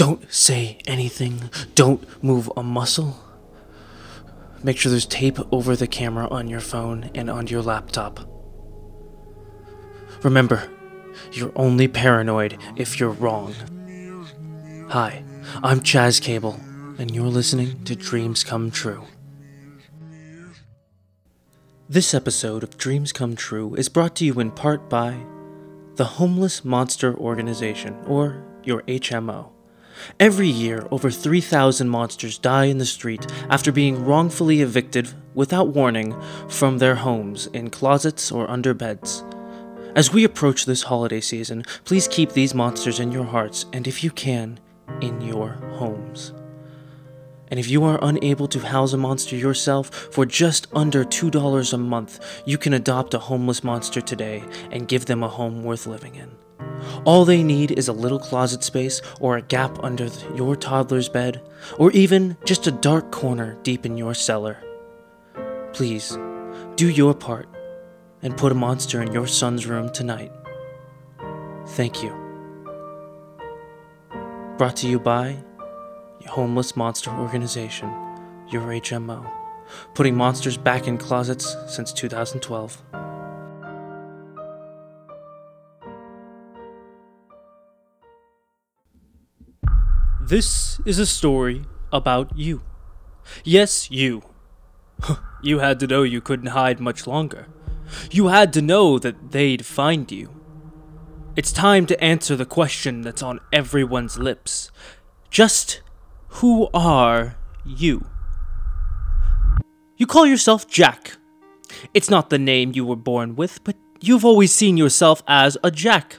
Don't say anything. Don't move a muscle. Make sure there's tape over the camera on your phone and on your laptop. Remember, you're only paranoid if you're wrong. Hi, I'm Chaz Cable, and you're listening to Dreams Come True. This episode of Dreams Come True is brought to you in part by the Homeless Monster Organization, or your HMO. Every year, over 3,000 monsters die in the street after being wrongfully evicted without warning from their homes in closets or under beds. As we approach this holiday season, please keep these monsters in your hearts and, if you can, in your homes. And if you are unable to house a monster yourself, for just under $2 a month, you can adopt a homeless monster today and give them a home worth living in. All they need is a little closet space or a gap under your toddler's bed, or even just a dark corner deep in your cellar. Please, do your part and put a monster in your son's room tonight. Thank you. Brought to you by Homeless Monster Organization, your HMO, putting monsters back in closets since 2012. This is a story about you. Yes, you. you had to know you couldn't hide much longer. You had to know that they'd find you. It's time to answer the question that's on everyone's lips. Just who are you? You call yourself Jack. It's not the name you were born with, but you've always seen yourself as a Jack.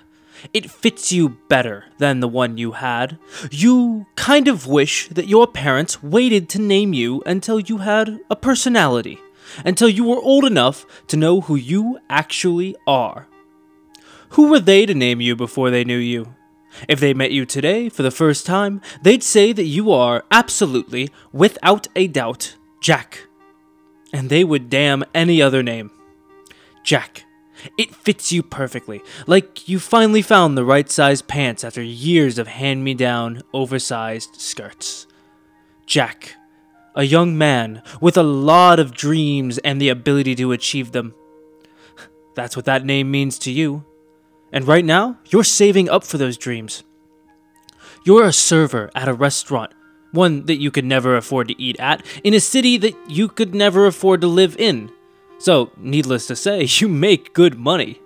It fits you better than the one you had. You kind of wish that your parents waited to name you until you had a personality, until you were old enough to know who you actually are. Who were they to name you before they knew you? If they met you today for the first time, they'd say that you are absolutely, without a doubt, Jack. And they would damn any other name. Jack. It fits you perfectly, like you finally found the right size pants after years of hand me down, oversized skirts. Jack. A young man with a lot of dreams and the ability to achieve them. That's what that name means to you. And right now, you're saving up for those dreams. You're a server at a restaurant, one that you could never afford to eat at, in a city that you could never afford to live in. So, needless to say, you make good money.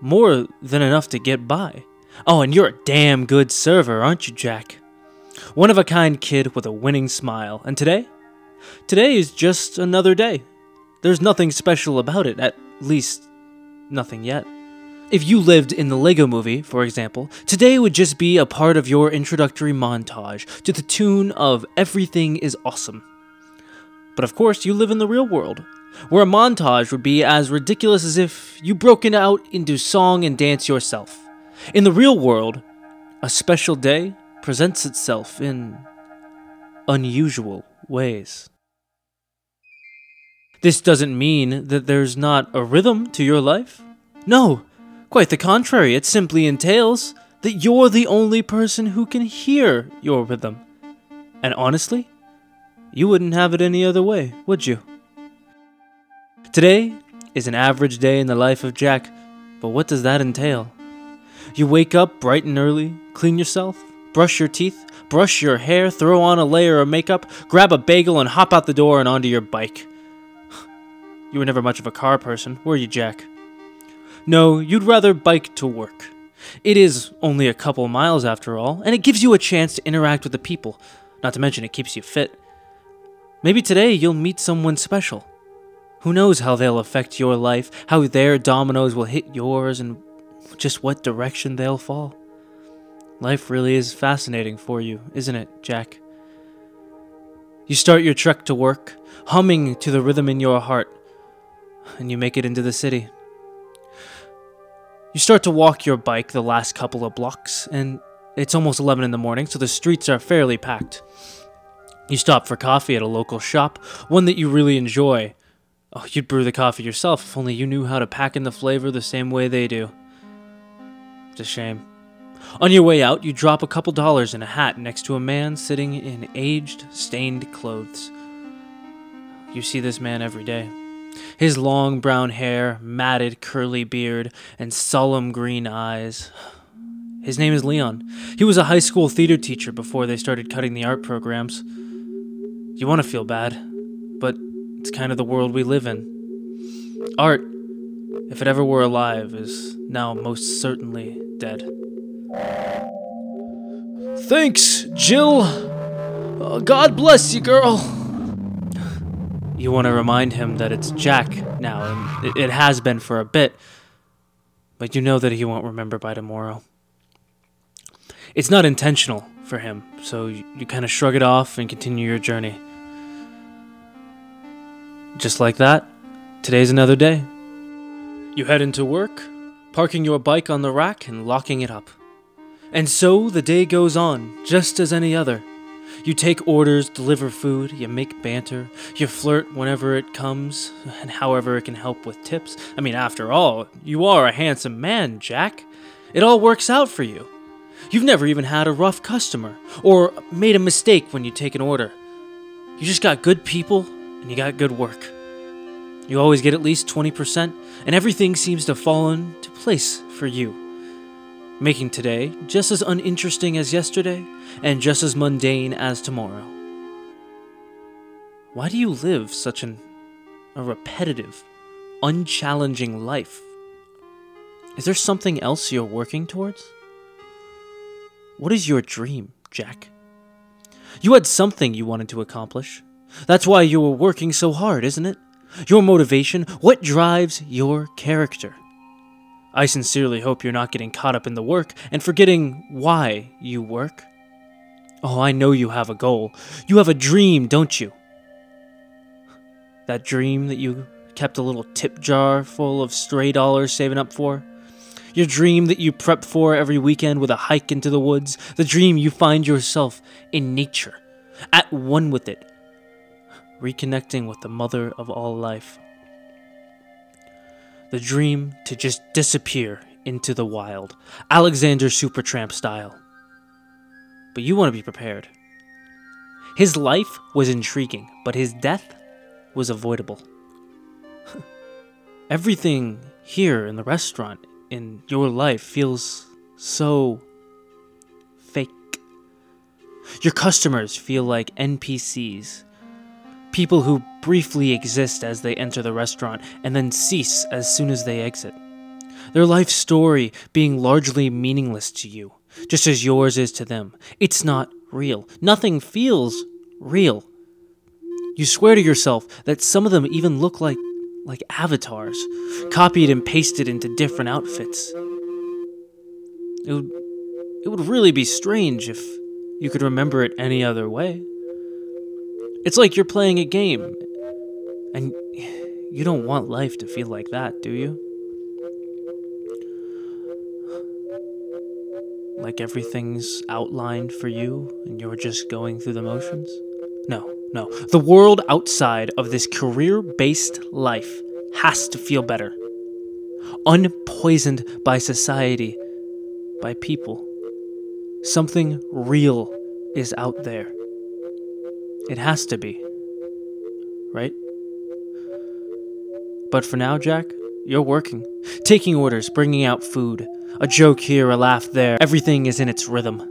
More than enough to get by. Oh, and you're a damn good server, aren't you, Jack? One of a kind kid with a winning smile. And today? Today is just another day. There's nothing special about it, at least, nothing yet. If you lived in the Lego movie, for example, today would just be a part of your introductory montage to the tune of Everything is Awesome. But of course, you live in the real world, where a montage would be as ridiculous as if you broke it out into song and dance yourself. In the real world, a special day presents itself in unusual ways. This doesn't mean that there's not a rhythm to your life. No, Quite the contrary, it simply entails that you're the only person who can hear your rhythm. And honestly, you wouldn't have it any other way, would you? Today is an average day in the life of Jack, but what does that entail? You wake up bright and early, clean yourself, brush your teeth, brush your hair, throw on a layer of makeup, grab a bagel, and hop out the door and onto your bike. You were never much of a car person, were you, Jack? No, you'd rather bike to work. It is only a couple miles after all, and it gives you a chance to interact with the people, not to mention it keeps you fit. Maybe today you'll meet someone special. Who knows how they'll affect your life, how their dominoes will hit yours, and just what direction they'll fall. Life really is fascinating for you, isn't it, Jack? You start your trek to work, humming to the rhythm in your heart, and you make it into the city. You start to walk your bike the last couple of blocks, and it's almost 11 in the morning, so the streets are fairly packed. You stop for coffee at a local shop, one that you really enjoy. Oh, you'd brew the coffee yourself if only you knew how to pack in the flavor the same way they do. It's a shame. On your way out, you drop a couple dollars in a hat next to a man sitting in aged, stained clothes. You see this man every day. His long brown hair, matted curly beard, and solemn green eyes. His name is Leon. He was a high school theater teacher before they started cutting the art programs. You want to feel bad, but it's kind of the world we live in. Art, if it ever were alive, is now most certainly dead. Thanks, Jill. Uh, God bless you, girl. You want to remind him that it's Jack now, and it, it has been for a bit, but you know that he won't remember by tomorrow. It's not intentional for him, so you, you kind of shrug it off and continue your journey. Just like that, today's another day. You head into work, parking your bike on the rack and locking it up. And so the day goes on, just as any other. You take orders, deliver food, you make banter, you flirt whenever it comes, and however it can help with tips. I mean, after all, you are a handsome man, Jack. It all works out for you. You've never even had a rough customer, or made a mistake when you take an order. You just got good people, and you got good work. You always get at least 20%, and everything seems to fall into place for you making today just as uninteresting as yesterday and just as mundane as tomorrow. Why do you live such an a repetitive, unchallenging life? Is there something else you're working towards? What is your dream, Jack? You had something you wanted to accomplish. That's why you were working so hard, isn't it? Your motivation, what drives your character? I sincerely hope you're not getting caught up in the work and forgetting why you work. Oh, I know you have a goal. You have a dream, don't you? That dream that you kept a little tip jar full of stray dollars saving up for? Your dream that you prep for every weekend with a hike into the woods? The dream you find yourself in nature, at one with it, reconnecting with the mother of all life the dream to just disappear into the wild, Alexander Supertramp style. But you want to be prepared. His life was intriguing, but his death was avoidable. Everything here in the restaurant, in your life, feels so fake. Your customers feel like NPCs people who briefly exist as they enter the restaurant and then cease as soon as they exit. Their life story being largely meaningless to you, just as yours is to them. It's not real. Nothing feels real. You swear to yourself that some of them even look like like avatars, copied and pasted into different outfits. It would, it would really be strange if you could remember it any other way. It's like you're playing a game. And you don't want life to feel like that, do you? Like everything's outlined for you and you're just going through the motions? No, no. The world outside of this career based life has to feel better. Unpoisoned by society, by people. Something real is out there. It has to be. Right? But for now, Jack, you're working. Taking orders, bringing out food. A joke here, a laugh there. Everything is in its rhythm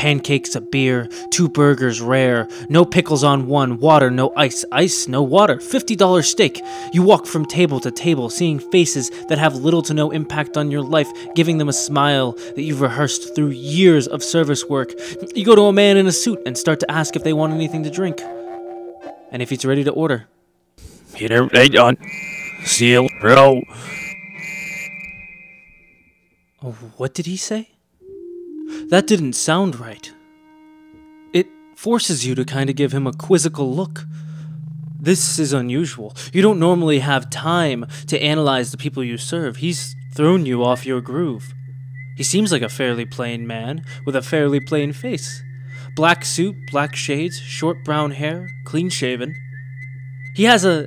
pancakes, a beer, two burgers rare, no pickles on one, water, no ice, ice, no water, $50 steak. You walk from table to table, seeing faces that have little to no impact on your life, giving them a smile that you've rehearsed through years of service work. You go to a man in a suit and start to ask if they want anything to drink. And if he's ready to order. Get everything done. Seal, row. Oh, what did he say? That didn't sound right. It forces you to kind of give him a quizzical look. This is unusual. You don't normally have time to analyze the people you serve. He's thrown you off your groove. He seems like a fairly plain man with a fairly plain face. Black suit, black shades, short brown hair, clean shaven. He has a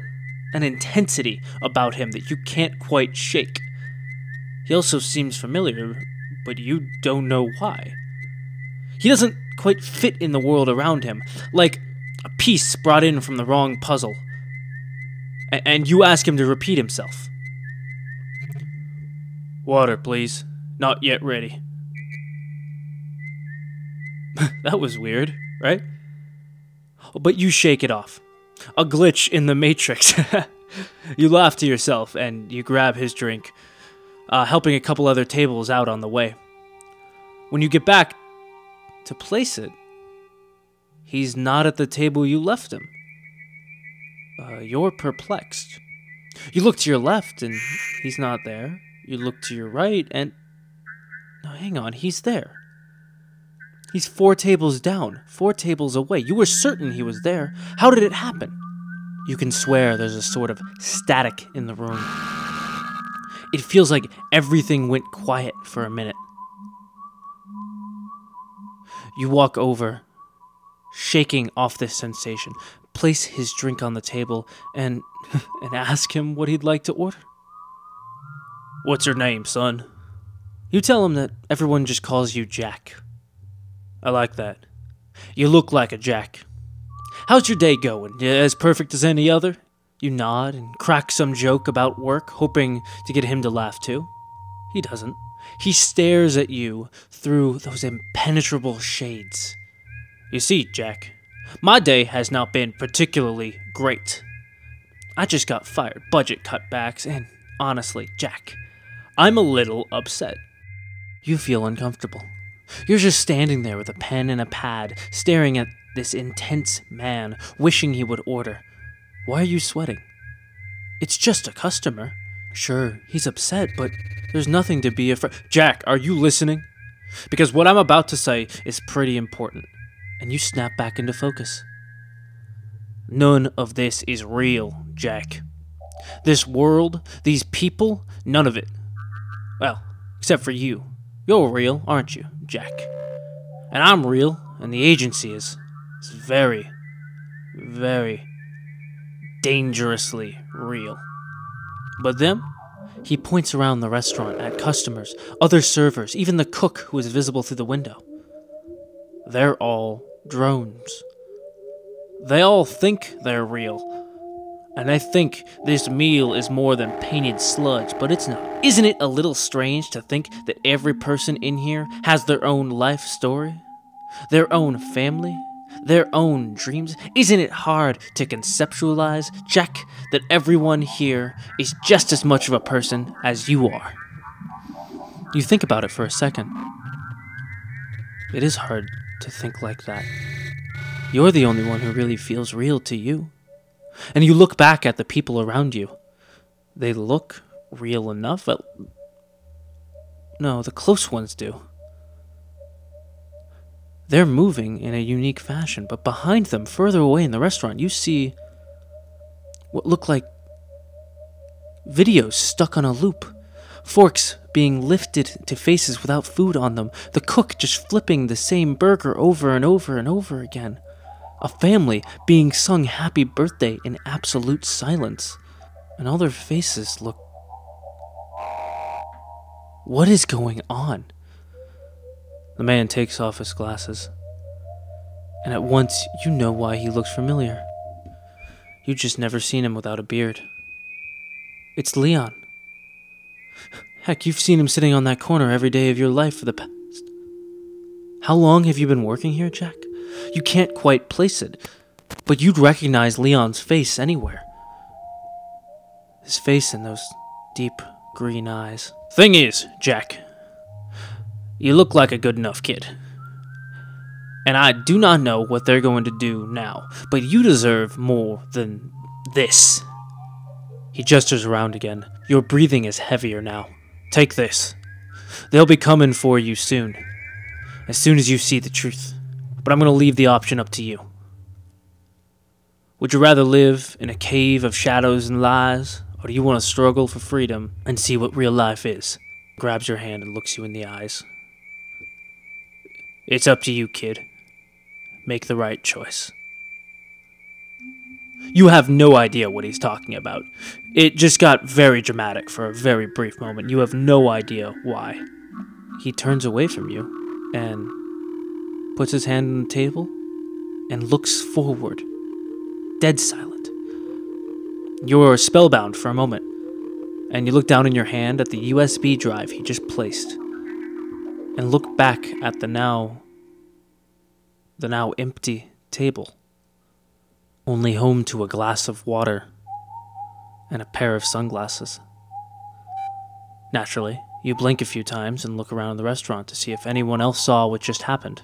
an intensity about him that you can't quite shake. He also seems familiar, but you don't know why. He doesn't quite fit in the world around him, like a piece brought in from the wrong puzzle. A- and you ask him to repeat himself. Water, please. Not yet ready. that was weird, right? But you shake it off. A glitch in the Matrix. you laugh to yourself and you grab his drink, uh, helping a couple other tables out on the way. When you get back to place it, he's not at the table you left him. Uh, you're perplexed. You look to your left and he's not there. You look to your right and. No, hang on, he's there. He's four tables down, four tables away. You were certain he was there. How did it happen? You can swear there's a sort of static in the room. It feels like everything went quiet for a minute. You walk over, shaking off this sensation, place his drink on the table, and and ask him what he'd like to order. What's your name, son? You tell him that everyone just calls you Jack. I like that. You look like a Jack. How's your day going? As perfect as any other? You nod and crack some joke about work, hoping to get him to laugh too. He doesn't. He stares at you through those impenetrable shades. You see, Jack, my day has not been particularly great. I just got fired, budget cutbacks, and honestly, Jack, I'm a little upset. You feel uncomfortable. You're just standing there with a pen and a pad, staring at this intense man, wishing he would order. Why are you sweating? It's just a customer. Sure, he's upset, but there's nothing to be afraid. Jack, are you listening? Because what I'm about to say is pretty important. And you snap back into focus. None of this is real, Jack. This world, these people, none of it. Well, except for you. You're real, aren't you, Jack? And I'm real, and the agency is. It's very, very dangerously real. But them? He points around the restaurant at customers, other servers, even the cook who is visible through the window. They're all drones. They all think they're real. And I think this meal is more than painted sludge, but it's not. Isn't it a little strange to think that every person in here has their own life story? Their own family? Their own dreams? Isn't it hard to conceptualize, Jack, that everyone here is just as much of a person as you are? You think about it for a second. It is hard to think like that. You're the only one who really feels real to you. And you look back at the people around you. They look real enough. But no, the close ones do. They're moving in a unique fashion, but behind them, further away in the restaurant, you see what look like videos stuck on a loop. Forks being lifted to faces without food on them. The cook just flipping the same burger over and over and over again a family being sung happy birthday in absolute silence, and all their faces look. What is going on? The man takes off his glasses, and at once you know why he looks familiar. You've just never seen him without a beard. It's Leon. Heck, you've seen him sitting on that corner every day of your life for the past. How long have you been working here, Jack? You can't quite place it, but you'd recognize Leon's face anywhere. His face and those deep green eyes. Thing is, Jack, you look like a good enough kid. And I do not know what they're going to do now, but you deserve more than this. He gestures around again. Your breathing is heavier now. Take this. They'll be coming for you soon. As soon as you see the truth but I'm going to leave the option up to you. Would you rather live in a cave of shadows and lies, or do you want to struggle for freedom and see what real life is? Grabs your hand and looks you in the eyes. It's up to you, kid. Make the right choice. You have no idea what he's talking about. It just got very dramatic for a very brief moment. You have no idea why. he turns away from you and puts his hand on the table and looks forward, dead silent. You're spellbound for a moment, and you look down in your hand at the USB drive he just placed, and look back at the now the now empty table, only home to a glass of water and a pair of sunglasses. Naturally, you blink a few times and look around the restaurant to see if anyone else saw what just happened.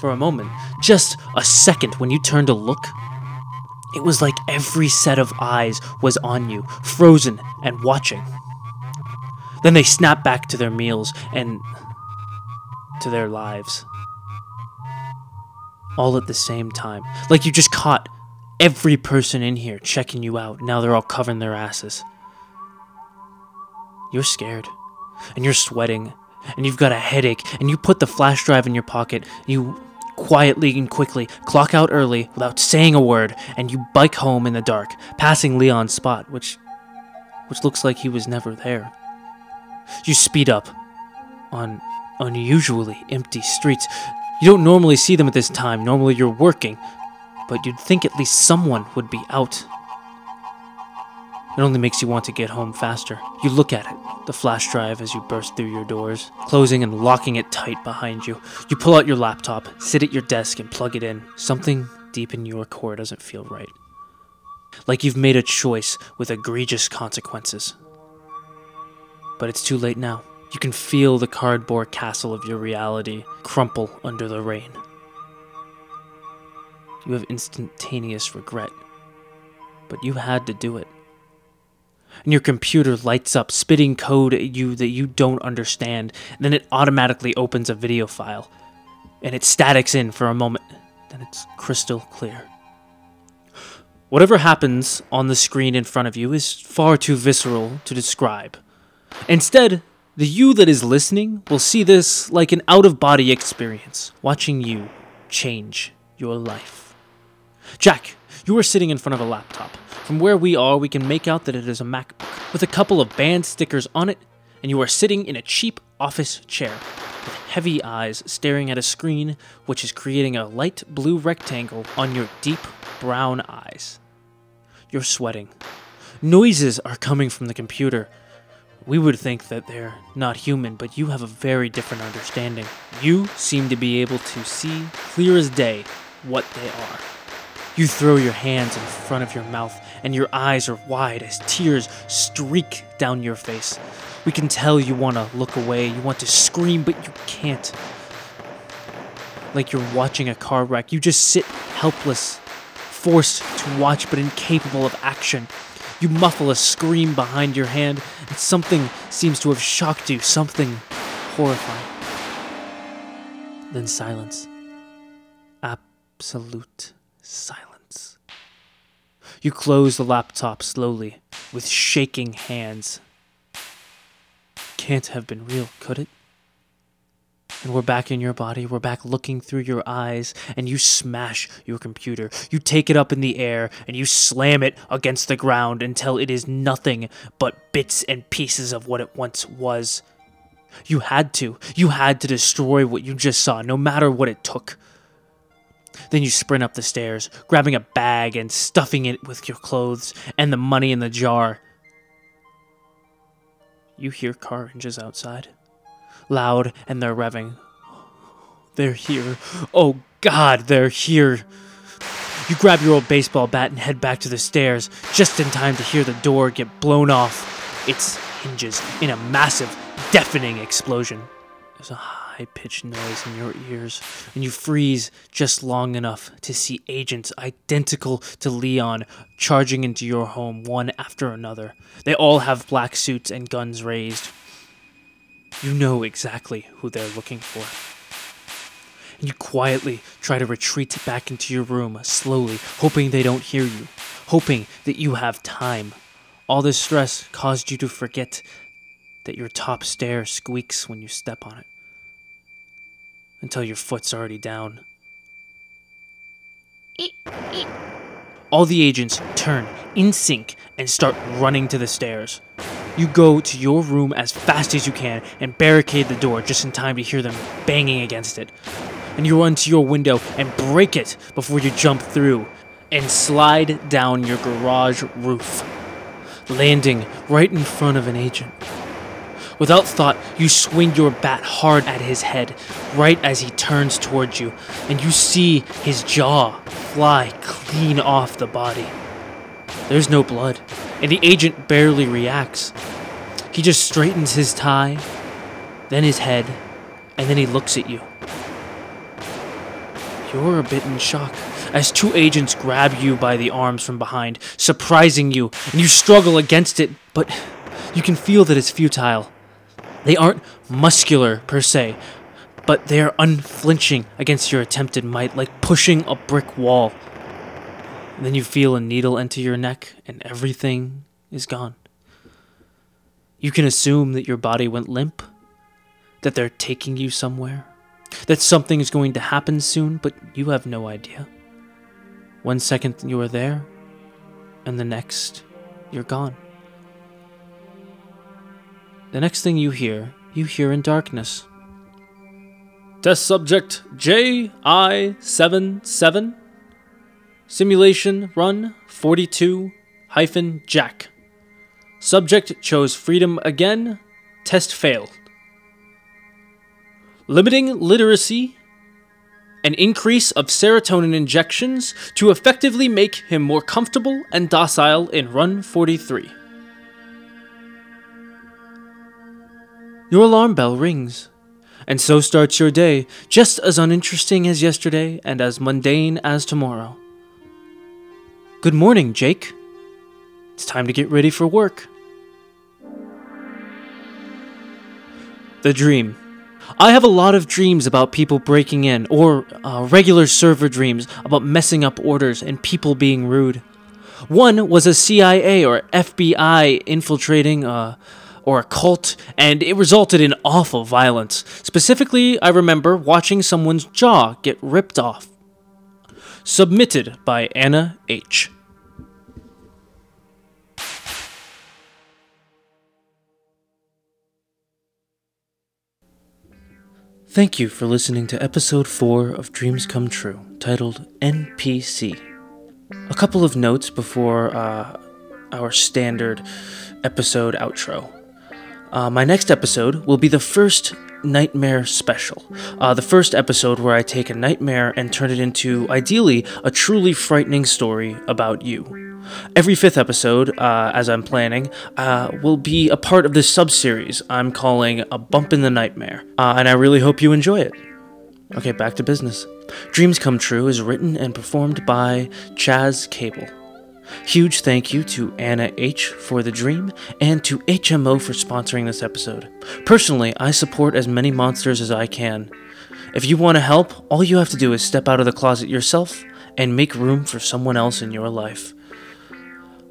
For a moment, just a second, when you turn to look, it was like every set of eyes was on you, frozen and watching. Then they snap back to their meals and to their lives. All at the same time. Like you just caught every person in here checking you out. Now they're all covering their asses. You're scared. And you're sweating. And you've got a headache. And you put the flash drive in your pocket. You quietly and quickly clock out early without saying a word. And you bike home in the dark, passing Leon's spot, which. which looks like he was never there. You speed up on unusually empty streets. You don't normally see them at this time. Normally you're working. But you'd think at least someone would be out. It only makes you want to get home faster. You look at it, the flash drive as you burst through your doors, closing and locking it tight behind you. You pull out your laptop, sit at your desk, and plug it in. Something deep in your core doesn't feel right. Like you've made a choice with egregious consequences. But it's too late now. You can feel the cardboard castle of your reality crumple under the rain. You have instantaneous regret. But you had to do it and your computer lights up, spitting code at you that you don't understand. Then it automatically opens a video file, and it statics in for a moment. Then it's crystal clear. Whatever happens on the screen in front of you is far too visceral to describe. Instead, the you that is listening will see this like an out of body experience, watching you change your life. Jack, you are sitting in front of a laptop. From where we are, we can make out that it is a MacBook with a couple of band stickers on it, and you are sitting in a cheap office chair with heavy eyes staring at a screen which is creating a light blue rectangle on your deep brown eyes. You're sweating. Noises are coming from the computer. We would think that they're not human, but you have a very different understanding. You seem to be able to see clear as day what they are. You throw your hands in front of your mouth, and your eyes are wide as tears streak down your face. We can tell you want to look away, you want to scream, but you can't. Like you're watching a car wreck, you just sit helpless, forced to watch but incapable of action. You muffle a scream behind your hand, and something seems to have shocked you, something horrifying. Then silence. Absolute silence. You close the laptop slowly, with shaking hands. Can't have been real, could it? And we're back in your body, we're back looking through your eyes, and you smash your computer. You take it up in the air, and you slam it against the ground until it is nothing but bits and pieces of what it once was. You had to. You had to destroy what you just saw, no matter what it took. Then you sprint up the stairs, grabbing a bag and stuffing it with your clothes and the money in the jar. You hear car engines outside, loud, and they're revving. They're here. Oh God, they're here. You grab your old baseball bat and head back to the stairs, just in time to hear the door get blown off its hinges in a massive, deafening explosion. There's a high pitched noise in your ears, and you freeze just long enough to see agents identical to Leon charging into your home one after another. They all have black suits and guns raised. You know exactly who they're looking for. And you quietly try to retreat back into your room, slowly, hoping they don't hear you, hoping that you have time. All this stress caused you to forget that your top stair squeaks when you step on it until your foot's already down. All the agents turn in sync and start running to the stairs. You go to your room as fast as you can and barricade the door just in time to hear them banging against it. And you run to your window and break it before you jump through and slide down your garage roof, landing right in front of an agent. Without thought, you swing your bat hard at his head right as he turns towards you, and you see his jaw fly clean off the body. There's no blood, and the agent barely reacts. He just straightens his tie, then his head, and then he looks at you. You're a bit in shock as two agents grab you by the arms from behind, surprising you, and you struggle against it, but you can feel that it's futile. They aren't muscular per se, but they are unflinching against your attempted might, like pushing a brick wall. And then you feel a needle enter your neck, and everything is gone. You can assume that your body went limp, that they're taking you somewhere, that something is going to happen soon, but you have no idea. One second you are there, and the next you're gone. The next thing you hear, you hear in darkness. Test subject JI77. Simulation run 42 hyphen Jack. Subject chose freedom again. Test failed. Limiting literacy. An increase of serotonin injections to effectively make him more comfortable and docile in run 43. Your alarm bell rings, and so starts your day, just as uninteresting as yesterday and as mundane as tomorrow. Good morning, Jake. It's time to get ready for work. The dream. I have a lot of dreams about people breaking in, or uh, regular server dreams about messing up orders and people being rude. One was a CIA or FBI infiltrating uh, or a cult, and it resulted in awful violence. Specifically, I remember watching someone's jaw get ripped off. Submitted by Anna H. Thank you for listening to episode 4 of Dreams Come True, titled NPC. A couple of notes before uh, our standard episode outro. Uh, my next episode will be the first nightmare special. Uh, the first episode where I take a nightmare and turn it into, ideally, a truly frightening story about you. Every fifth episode, uh, as I'm planning, uh, will be a part of this sub series I'm calling A Bump in the Nightmare, uh, and I really hope you enjoy it. Okay, back to business. Dreams Come True is written and performed by Chaz Cable. Huge thank you to Anna H for the dream and to HMO for sponsoring this episode. Personally, I support as many monsters as I can. If you want to help, all you have to do is step out of the closet yourself and make room for someone else in your life.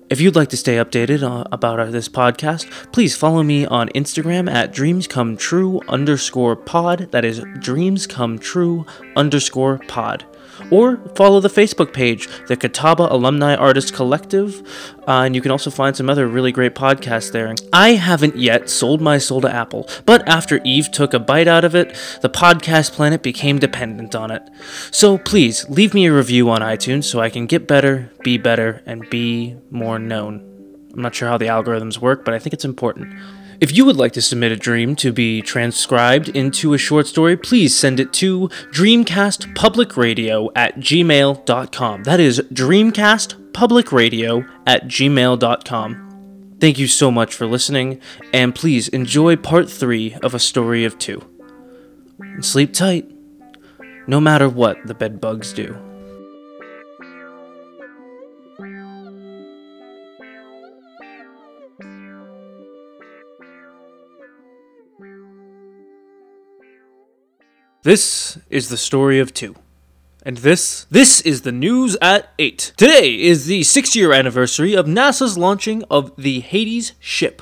If you'd like to stay updated uh, about uh, this podcast, please follow me on Instagram at dreamscometrue underscore pod. That is dreamscometrue underscore pod. Or follow the Facebook page, the Catawba Alumni Artists Collective, uh, and you can also find some other really great podcasts there. I haven't yet sold my soul to Apple, but after Eve took a bite out of it, the podcast planet became dependent on it. So please leave me a review on iTunes so I can get better, be better, and be more known. I'm not sure how the algorithms work, but I think it's important. If you would like to submit a dream to be transcribed into a short story, please send it to dreamcastpublicradio at gmail.com. That is dreamcastpublicradio at gmail.com. Thank you so much for listening, and please enjoy part three of A Story of Two. And sleep tight, no matter what the bed bugs do. This is the story of two. And this, this is the news at 8. Today is the six year anniversary of NASA's launching of the Hades ship.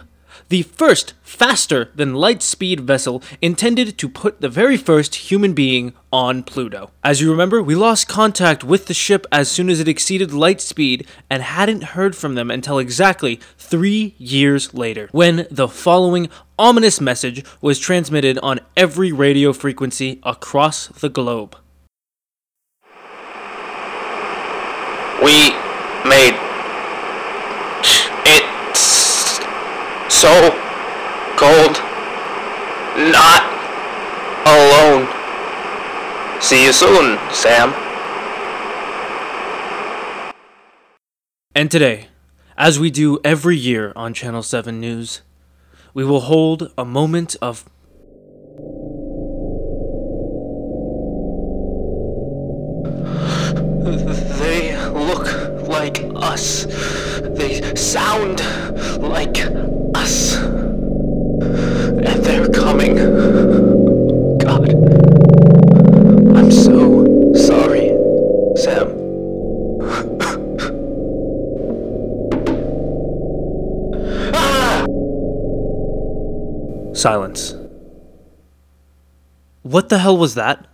The first faster than light speed vessel intended to put the very first human being on Pluto. As you remember, we lost contact with the ship as soon as it exceeded light speed and hadn't heard from them until exactly three years later, when the following ominous message was transmitted on every radio frequency across the globe. We made it so cold. Not alone. See you soon, Sam. And today, as we do every year on Channel 7 News, we will hold a moment of They look like us. They sound like us. And they're coming. God. I'm so sorry, Sam. silence. What the hell was that?